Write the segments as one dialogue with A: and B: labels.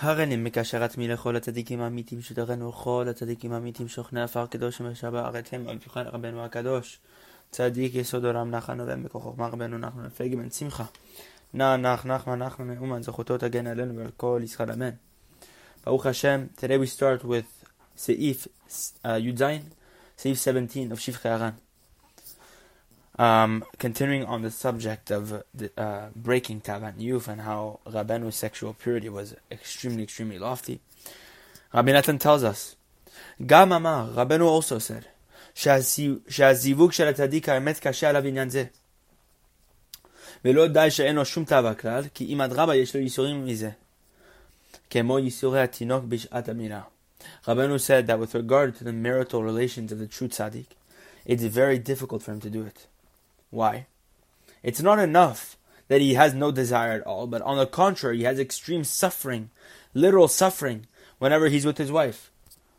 A: הריני מקשרת מי לכל הצדיקים האמיתים שדרנו כל הצדיקים האמיתים שוכני עפר קדוש ומשבע ארצם על פיכן רבנו הקדוש. צדיק יסוד עולם נחן ובן בכוחו רבנו נחמן פגי בן שמחה. נע נח נחמן נחמן מאומן זכותו תגן עלינו ועל כל ישראל אמן. ברוך השם today we start with סעיף uh, י"ז סעיף 17 of שבחי הר"ן Um, continuing on the subject of the, uh, breaking Taban Yuf and how Rabbenu's sexual purity was extremely, extremely lofty, Rabbi Natan tells us, Gam Amar, Rabbeinu also said, שהזיווג של הצדיק האמת קשה עליו עניין זה. ולא די שאין לו שום תאווה כלל, כי אם אדרבה יש לו ייסורים מזה. כמו ייסורי התינוק בשעת המילה. Rabbeinu said that with regard to the marital relations of the true tzaddik, it's very difficult for him to do it. Why? It's not enough that he has no desire at all, but on the contrary, he has extreme suffering, literal suffering, whenever he's with his wife.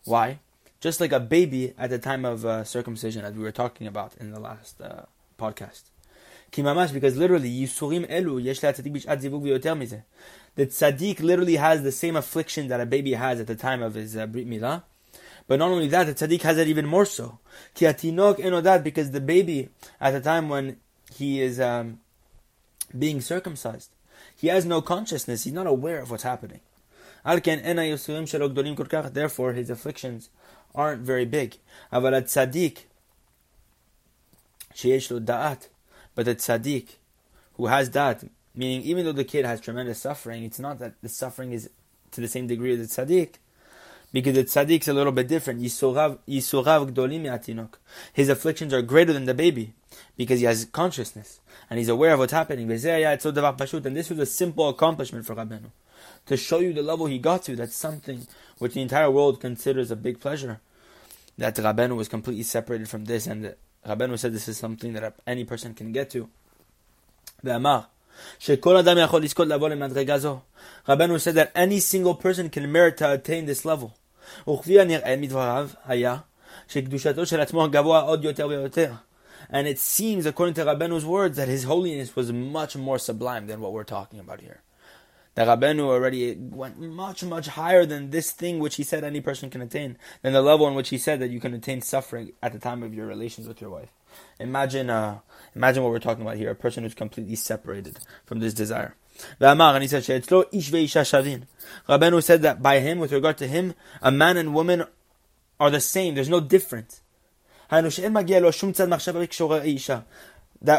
A: Why? Just like a baby at the time of uh, circumcision, as we were talking about in the last uh, podcast. because literally, The tzaddik literally has the same affliction that a baby has at the time of his uh, brit milah, but not only that, the tzaddik has it even more so. Ki atinok enodat, because the baby, at the time when he is um, being circumcised, he has no consciousness, he's not aware of what's happening. Therefore, his afflictions aren't very big. But the tzaddik, who has that, meaning even though the kid has tremendous suffering, it's not that the suffering is to the same degree as the tzaddik, because the tzaddik's a little bit different. Yisurav gdolim His afflictions are greater than the baby because he has consciousness and he's aware of what's happening. And this was a simple accomplishment for Rabbeinu to show you the level he got to. That's something which the entire world considers a big pleasure. That Rabbeinu was completely separated from this, and Rabbeinu said this is something that any person can get to. Rabbeinu said that any single person can merit to attain this level. וכפי הנראה מדבריו היה שקדושתו של עצמו גבוה עוד יותר ויותר. And it seems, according to Rabbenu's words, that his holiness was much more sublime than what we're talking about here. That Rabbenu already went much, much higher than this thing which he said any person can attain, than the level in which he said that you can attain suffering at the time of your relations with your wife. Imagine, uh, imagine what we're talking about here: a person who's completely separated from this desire. He said. Rabbeinu said that by him, with regard to him, a man and woman are the same. There's no difference. That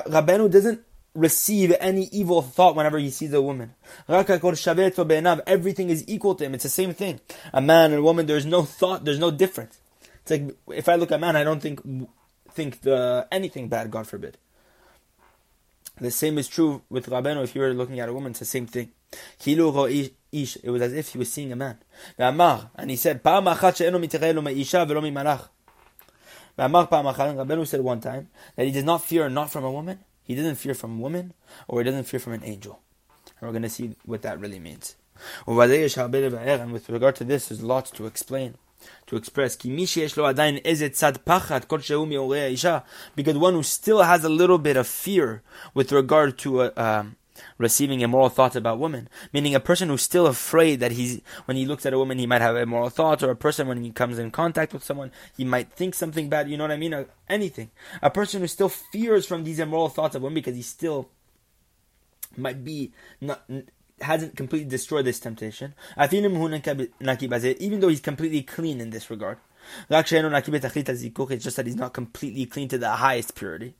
A: Rabbeinu doesn't receive any evil thought whenever he sees a woman. Everything is equal to him. It's the same thing. A man and a woman, there's no thought, there's no difference. It's like if I look at man, I don't think think the, anything bad, God forbid. The same is true with Rabbeinu. If you were looking at a woman, it's the same thing. It was as if he was seeing a man. And he said, Rabbeinu said one time that he does not fear not from a woman, he doesn't fear from a woman, or he doesn't fear from an angel. And we're going to see what that really means. And with regard to this, there's lots to explain to express because one who still has a little bit of fear with regard to uh, um, receiving immoral thoughts about women, meaning a person who's still afraid that he's when he looks at a woman he might have immoral thoughts, or a person when he comes in contact with someone he might think something bad. You know what I mean? anything. A person who still fears from these immoral thoughts of women because he still might be not hasn't completely destroyed this temptation, even though he's completely clean in this regard. It's just that he's not completely clean to the highest purity.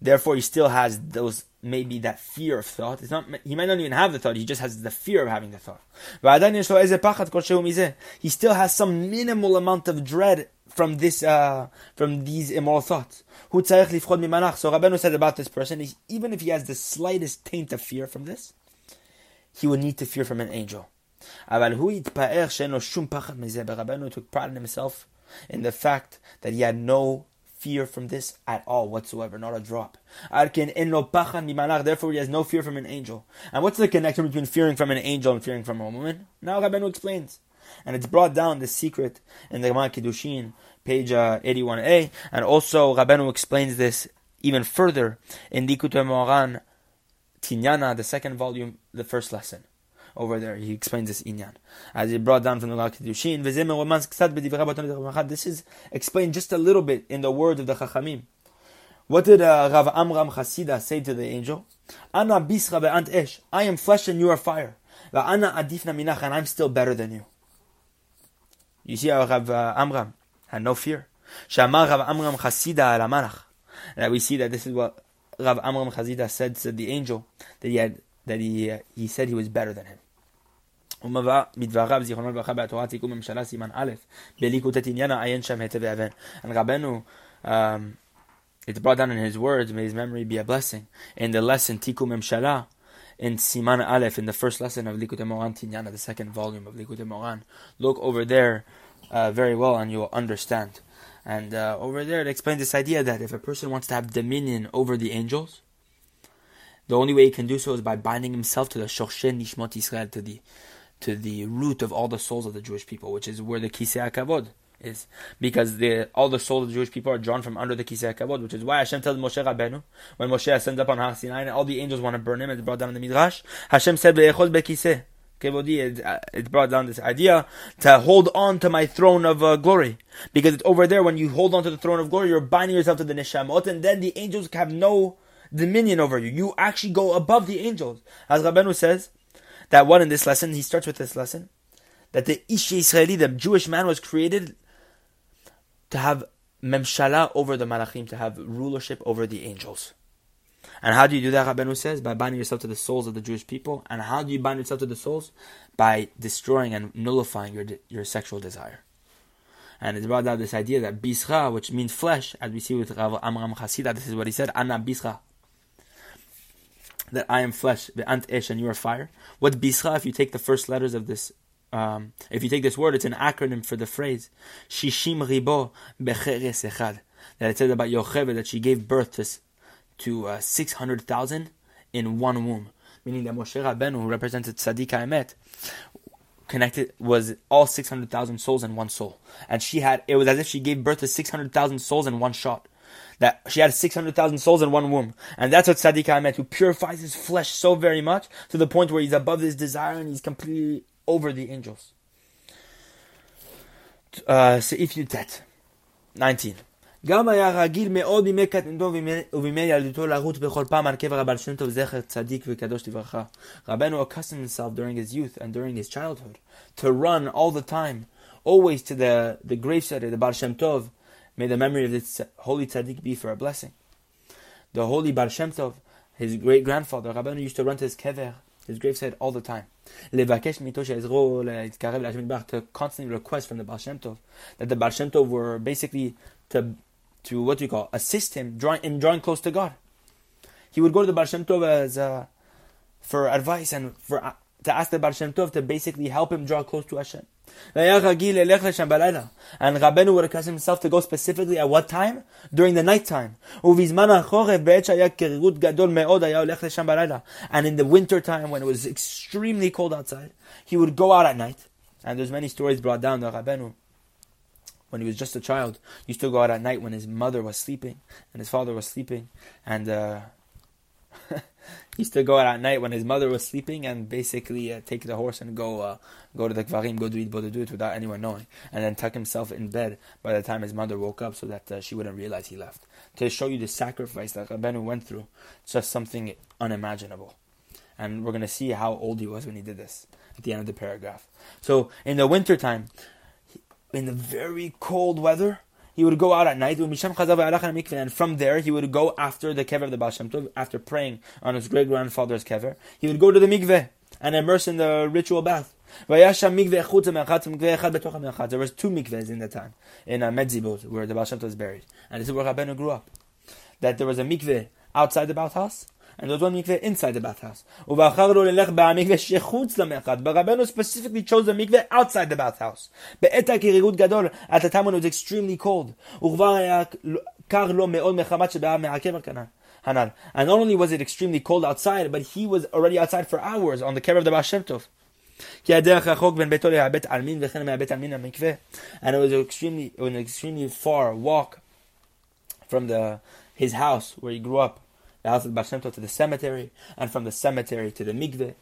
A: Therefore, he still has those maybe that fear of thought. It's not he might not even have the thought. He just has the fear of having the thought. He still has some minimal amount of dread from this uh, from these immoral thoughts. So Rabbeinu said about this person, even if he has the slightest taint of fear from this, he would need to fear from an angel. Rabbeinu took pride in himself in the fact that he had no fear from this at all whatsoever, not a drop. Therefore, he has no fear from an angel. And what's the connection between fearing from an angel and fearing from a woman? Now Rabbeinu explains. And it's brought down the secret in the Gemara Kiddushin, page uh, 81a. And also Rabbeinu explains this even further in Likutei Moharan Tinyana, the second volume, the first lesson. over there. He explains this inyan. As he brought down from the Lakidushin, this is explained just a little bit in the words of the Chachamim. What did uh, Rav Amram Chasida say to the angel? Ana bisra esh. I am flesh and you are fire. Adifna minach, and I'm still better than you. You see how Rav uh, Amram had no fear. Shamar Rav Amram Chasida al. And we see that this is what Rav Amram Chasida said said the angel that he had that he he said he was better than him. And Rabbeinu um, it's brought down in his words, may his memory be a blessing. In the lesson Tikum Mimshala, in Siman Aleph, in the first lesson of Likutei Moharan Tinyana, the second volume of Likutei Moharan, look over there uh, very well and you will understand. And uh, over there it explains this idea that if a person wants to have dominion over the angels, the only way he can do so is by binding himself to the Shorshen Nishmot Israel, to the to the root of all the souls of the Jewish people, which is where the Kisei HaKavod is because the, all the souls of the Jewish people are drawn from under the Kisei HaKavod, which is why Hashem tells Moshe Rabbeinu, when Moshe ascends up on Har Sinai and all the angels want to burn him, it's brought down in the Midrash, Hashem said. Kevodi, uh, it brought down this idea to hold on to my throne of uh, glory. Because it's over there, when you hold on to the throne of glory, you're binding yourself to the Neshamot, and then the angels have no dominion over you. You actually go above the angels. As Rabbeinu says, that one in this lesson, he starts with this lesson, that the Ish Israeli, the Jewish man, was created to have memshala over the malachim, to have rulership over the angels. And how do you do that, Rabbeinu says? By binding yourself to the souls of the Jewish people. And how do you bind yourself to the souls? By destroying and nullifying your, your sexual desire. And it's brought out this idea that bisra, which means flesh, as we see with Rav Amram Chasida, this is what he said, Anna bisra. That I am flesh, the ant esh, and you are fire. What bisra, if you take the first letters of this um, if you take this word, it's an acronym for the phrase Shishim Ribo Becheres Echad. That it says about Yocheved that she gave birth to, to uh, 600,000 in one womb. Meaning that Moshe Rabbeinu, who represented Tzaddik Emet, connected was all 600,000 souls in one soul. And she had, it was as if she gave birth to 600,000 souls in one shot. That she had 600,000 souls in one womb. And that's what Tzaddik Emet, who purifies his flesh so very much to the point where he's above his desire and he's completely over the angels. Uh, Seif Yutet, 19. גם היה רגיל מאוד בימי קטנתו ובימי ילדותו לרוץ בכל פעם על קבר הבעל שם טוב זכר צדיק וקדוש לברכה. רבנו accustomed himself during his youth and during his childhood to run all the time, always to the, the gravesite of the Baal Shem Tov. May the memory of this holy tzaddik be for a blessing. The holy Baal Shem Tov, his great grandfather, Rabbeinu used to run to his kever his gravesite all the time. לבקש מאיתו שעזרו להתקרב להשם מטבח, to constantly request from the Baal Shem Tov, that the Baal Shem Tov were basically to, to what you call, assist him drawing, in drawing close to God. He would go to the Baal Shem Tov as, uh, for advice and for, uh, to ask the Baal Shem Tov to basically help him draw close to Hashem. And Rabbeinu would accustom himself to go specifically at what time? During the night time. And in the winter time, when it was extremely cold outside, he would go out at night. And there's many stories brought down that Rabbeinu, when he was just a child, used to go out at night when his mother was sleeping and his father was sleeping. And uh, he used to go out at night when his mother was sleeping and basically uh, take the horse and go uh, go to the kvarim, go to eat bodedut without anyone knowing, and then tuck himself in bed by the time his mother woke up so that uh, she wouldn't realize he left. To show you the sacrifice that Rabbeinu went through, it's just something unimaginable. And we're going to see how old he was when he did this at the end of the paragraph. So in the winter time, in the very cold weather, he would go out at night, and from there he would go after the kever of the Baal Shem Tov, after praying on his great grandfather's kever. He would go to the mikveh and immerse in the ritual bath. There was two mikvehs in the time, in uh, Medzibot, where the Baal Shem Tov is buried. And this is where Rabbeinu grew up. That there was a mikveh outside the bathhouse, and there one mikveh inside the bathhouse. But Rabbeinu specifically chose the mikveh outside the bathhouse. At the time when it was extremely cold. And not only was it extremely cold outside, but he was already outside for hours on the care of the Baal. And it was extremely, an extremely far walk from the his house where he grew up the house of Baal Shem to the cemetery, and from the cemetery to the mikveh.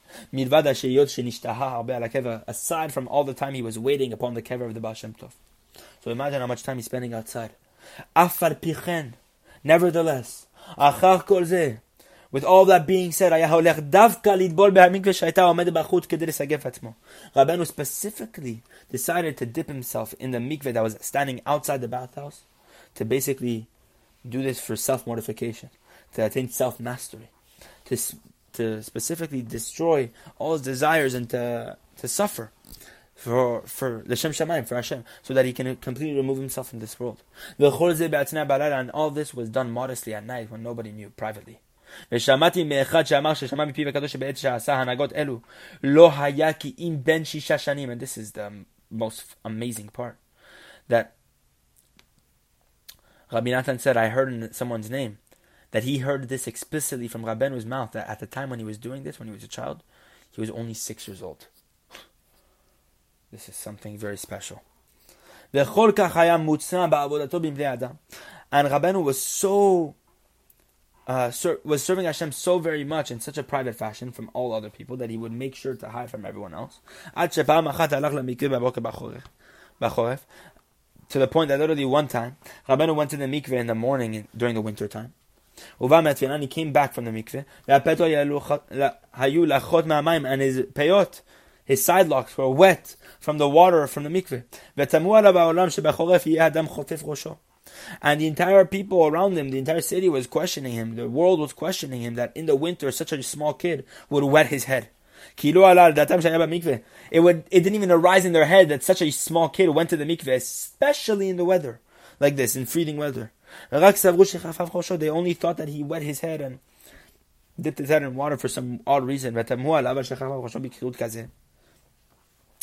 A: Aside from all the time he was waiting upon the kever of the Baal. So imagine how much time he's spending outside. Afar pichen. Nevertheless, achar kol. With all that being said, Rabbeinu specifically decided to dip himself in the mikveh that was standing outside the bathhouse to basically do this for self mortification, to attain self mastery, to, to specifically destroy all his desires and to, to suffer for for the Shem Shamayim, for Hashem, so that he can completely remove himself from this world. And all this was done modestly at night when nobody knew, privately. ושמעתי מאחד שאמר ששמע מפיו הקדוש שבעת שעשה הנהגות אלו לא היה כי אם בין שישה שנים and this is the most amazing part that Rabbi Natan said I heard in someone's name that he heard this explicitly from Rabenu's mouth that at the time when he was doing this, when he was a child, he was only six years old. This is something very special. And Rabenu was so uh, ser- was serving Hashem so very much in such a private fashion from all other people that he would make sure to hide from everyone else. To the point that literally one time, Rabbeinu went to the mikveh in the morning during the winter time. And he came back from the mikveh. And his peyot, his side locks were wet from the water from the mikveh. And the entire people around him, the entire city was questioning him. The world was questioning him that in the winter, such a small kid would wet his head. It would, it didn't even arise in their head that such a small kid went to the mikveh, especially in the weather, like this, in freezing weather. They only thought that he wet his head and dipped his head in water for some odd reason.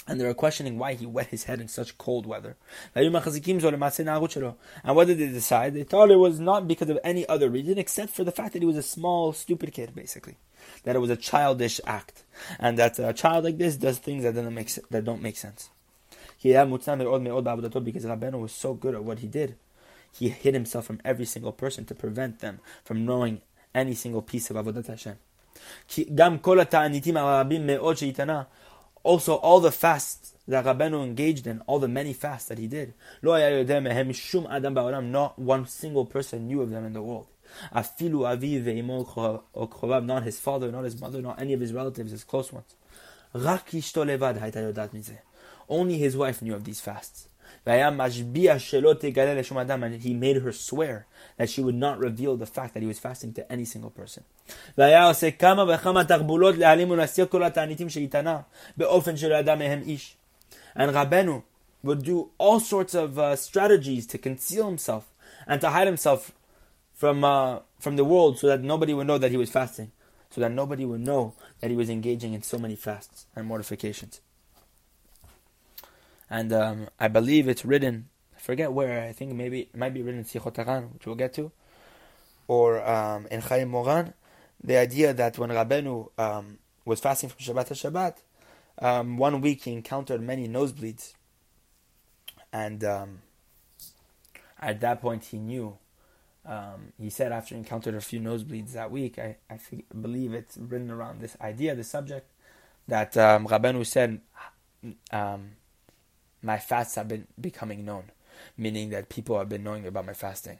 A: And they were questioning why he wet his head in such cold weather. And what did they decide? They thought it was not because of any other reason except for the fact that he was a small, stupid kid, basically. That it was a childish act. And that a child like this does things that, don't make, that don't make sense. Because Rabbeinu was so good at what he did. He hid himself from every single person to prevent them from knowing any single piece of Avodat Hashem. Also, all the fasts that Rabbeinu engaged in, all the many fasts that he did, not one single person knew of them in the world. Not his father, not his mother, not any of his relatives, his close ones. Only his wife knew of these fasts. And he made her swear that she would not reveal the fact that he was fasting to any single person. And Rabenu would do all sorts of uh, strategies to conceal himself and to hide himself from, uh, from the world so that nobody would know that he was fasting, so that nobody would know that he was engaging in so many fasts and mortifications. And um, I believe it's written, I forget where, I think maybe it might be written in Sichot which we'll get to, or um, in Chayei Moharan, the idea that when Rabenu um, was fasting from Shabbat to Shabbat, um, one week he encountered many nosebleeds. And um, at that point he knew. Um, he said after he encountered a few nosebleeds that week, I, I think, believe it's written around this idea, this subject, that um, Rabenu said, um, my fasts have been becoming known, meaning that people have been knowing about my fasting.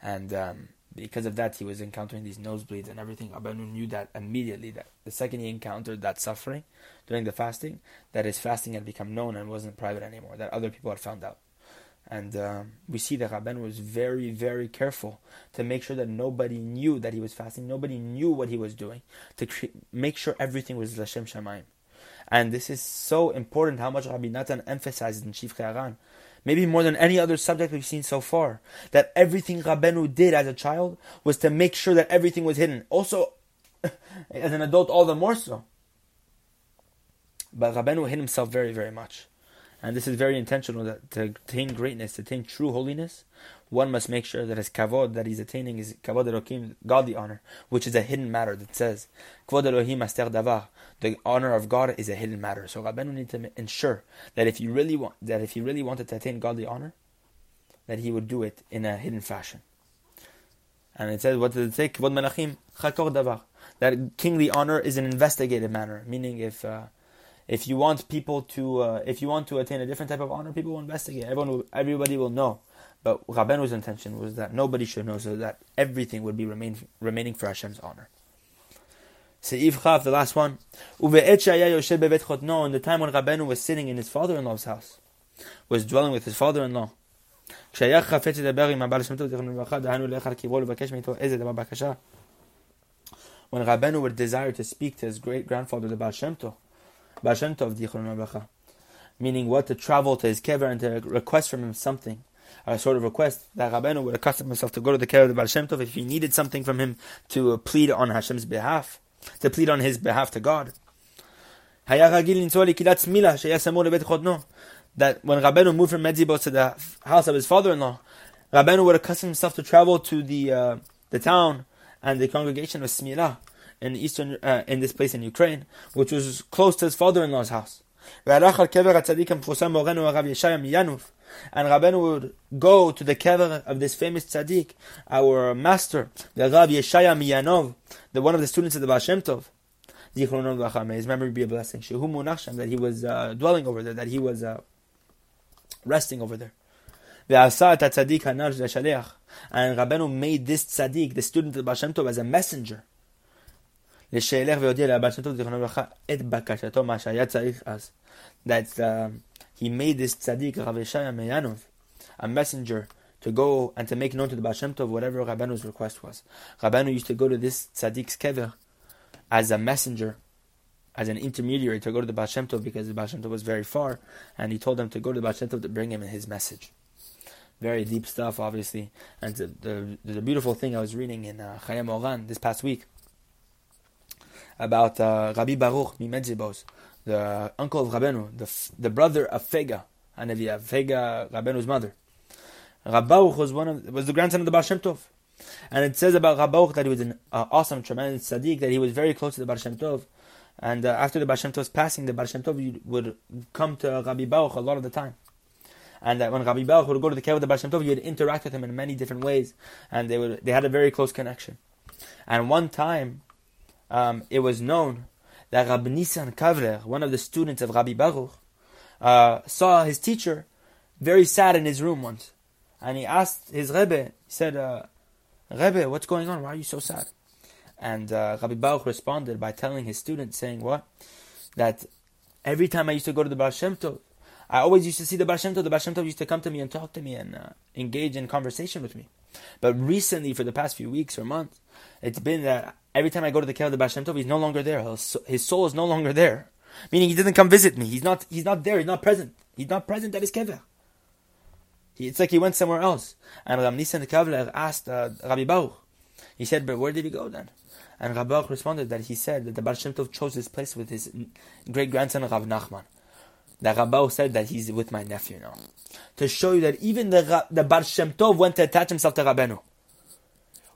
A: And um, because of that, he was encountering these nosebleeds and everything. Rabbeinu knew that immediately, that the second he encountered that suffering during the fasting, that his fasting had become known and wasn't private anymore, that other people had found out. And um, we see that Rabbeinu was very, very careful to make sure that nobody knew that he was fasting, nobody knew what he was doing, to cre- make sure everything was Lashem Shamayim. And this is so important how much Rabbi Natan emphasizes in Shivchei HaRan. Maybe more than any other subject we've seen so far. That everything Rabbeinu did as a child was to make sure that everything was hidden. Also, as an adult, all the more so. But Rabbeinu hid himself very, very much. And this is very intentional that to attain greatness, to attain true holiness, one must make sure that his kavod that he's attaining is kavod Elohim, godly honor, which is a hidden matter that says, kavod Elohim aster davar, the honor of God is a hidden matter. So Rabbeinu need to ensure that if he really want, that if he really wanted to attain godly honor, that he would do it in a hidden fashion. And it says, what does it say? Kvod Melachim Chakor Davar. That kingly honor is an investigative manner, meaning if uh, if you want people to uh, if you want to attain a different type of honor, people will investigate. Everyone, will, everybody will know. But Rabbenu's intention was that nobody should know, so that everything would be remain, remaining for Hashem's honor. Seif Chav, the last one. In the time when Rabbeinu was sitting in his father-in-law's house, was dwelling with his father-in-law. When Rabbeinu would desire to speak to his great grandfather, the Baal Shem Baal Shem Tov, meaning what? To travel to his kever and to request from him something. A sort of request that Rabbeinu would accustom himself to go to the care of the Baal Shem Tov if he needed something from him to plead on Hashem's behalf, to plead on his behalf to God. That when Rabbeinu moved from Medzibos to the house of his father-in-law, Rabbeinu would accustom himself to travel to the uh, the town and the congregation of Smila in eastern uh, in this place in Ukraine, which was close to his father-in-law's house. And Rabbeinu would go to the kever of this famous tzaddik, our master, the Rav Yeshaya Miyanov, the one of the students of the Baal Shem Tov. May his memory be a blessing. That he was uh, dwelling over there, that he was uh, resting over there. And Rabbeinu made this tzaddik, the student of the Baal Shem Tov, as a messenger. That um, he made this tzaddik, Rav Yeshaya Meyanov, a messenger to go and to make known to the Baal whatever Rabbanu's request was. Rabbanu used to go to this tzaddik's kever as a messenger, as an intermediary to go to the Baal Tov because the Baal Tov was very far, and he told them to go to the Baal Tov to bring him his message. Very deep stuff, obviously. And the, the, the beautiful thing I was reading in uh, Chayei Moharan this past week about uh, Rabbi Baruch Mimedzibos, the uncle of Rabenu, the, the brother of Fega, Hanavia, Fega, Rabenu's mother. Rabbauch was one of, was the grandson of the Baal Shem Tov. And it says about Rabbauch that he was an uh, awesome, tremendous tzaddik, that he was very close to the Baal Shem Tov. And uh, after the Baal Shem Tov's passing, the Baal Shem Tov would come to Rabbi Baruch a lot of the time. And that when Rabbi Baruch would go to the cave of the Baal Shem Tov, he would interact with him in many different ways. And they would they had a very close connection. And one time, um, it was known that Rabbi Nisan Kavler, one of the students of Rabbi Baruch, uh, saw his teacher very sad in his room once. And he asked his Rebbe, he said, uh, Rebbe, what's going on? Why are you so sad? And uh, Rabbi Baruch responded by telling his student, saying what? That every time I used to go to the Shem Tov, I always used to see the Baal Shem Tov. The Baal Shem Tov used to come to me and talk to me and uh, engage in conversation with me. But recently, for the past few weeks or months, it's been that every time I go to the Kel of the Baal Shem Tov, he's no longer there. His soul is no longer there. Meaning he doesn't come visit me. He's not, he's not there. He's not present. He's not present at his kever. It's like he went somewhere else. And Ram Nisan Kavler asked uh, Rabbi Baruch. He said, but where did he go then? And Rabbi Baruch responded that he said that the Baal Tov chose his place with his great grandson Rav Nachman. That Rabbi Baruch said that he's with my nephew now. To show you that even the, the Baal Shem Tov went to attach himself to Rabbeinu.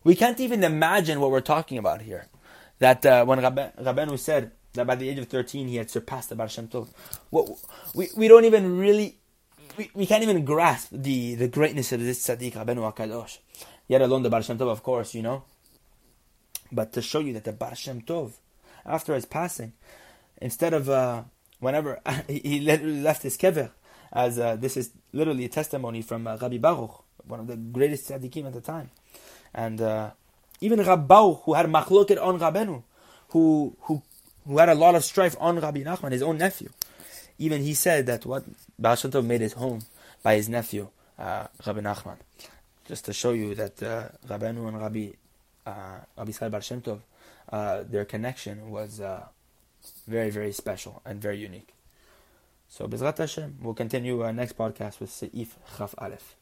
A: We can't even imagine what we're talking about here. That uh, when Rabbe, Rabbeinu said that by the age of 13 he had surpassed the Baal Shem Tov, what, we, we don't even really, we, we can't even grasp the, the greatness of this Tzaddik Rabbeinu HaKadosh. Yet alone the Baal Shem Tov, of course, you know. But to show you that the Baal Shem Tov, after his passing, instead of uh, whenever he literally left his kever, as uh, this is literally a testimony from uh, Rabbi Baruch, one of the greatest tzaddikim at the time. And uh, even Rabbau, who had machloket on Rabenu, who, who, who had a lot of strife on Rabbi Nachman, his own nephew, even he said that what Baal made his home by his nephew, uh, Rabbi Nachman. Just to show you that uh, Rabbeinu and Rabbi, uh, Rabbi Baal Shem Tov, uh, their connection was uh, very, very special and very unique. So, Bezrat Hashem, we'll continue our next podcast with Seif Chaf Aleph.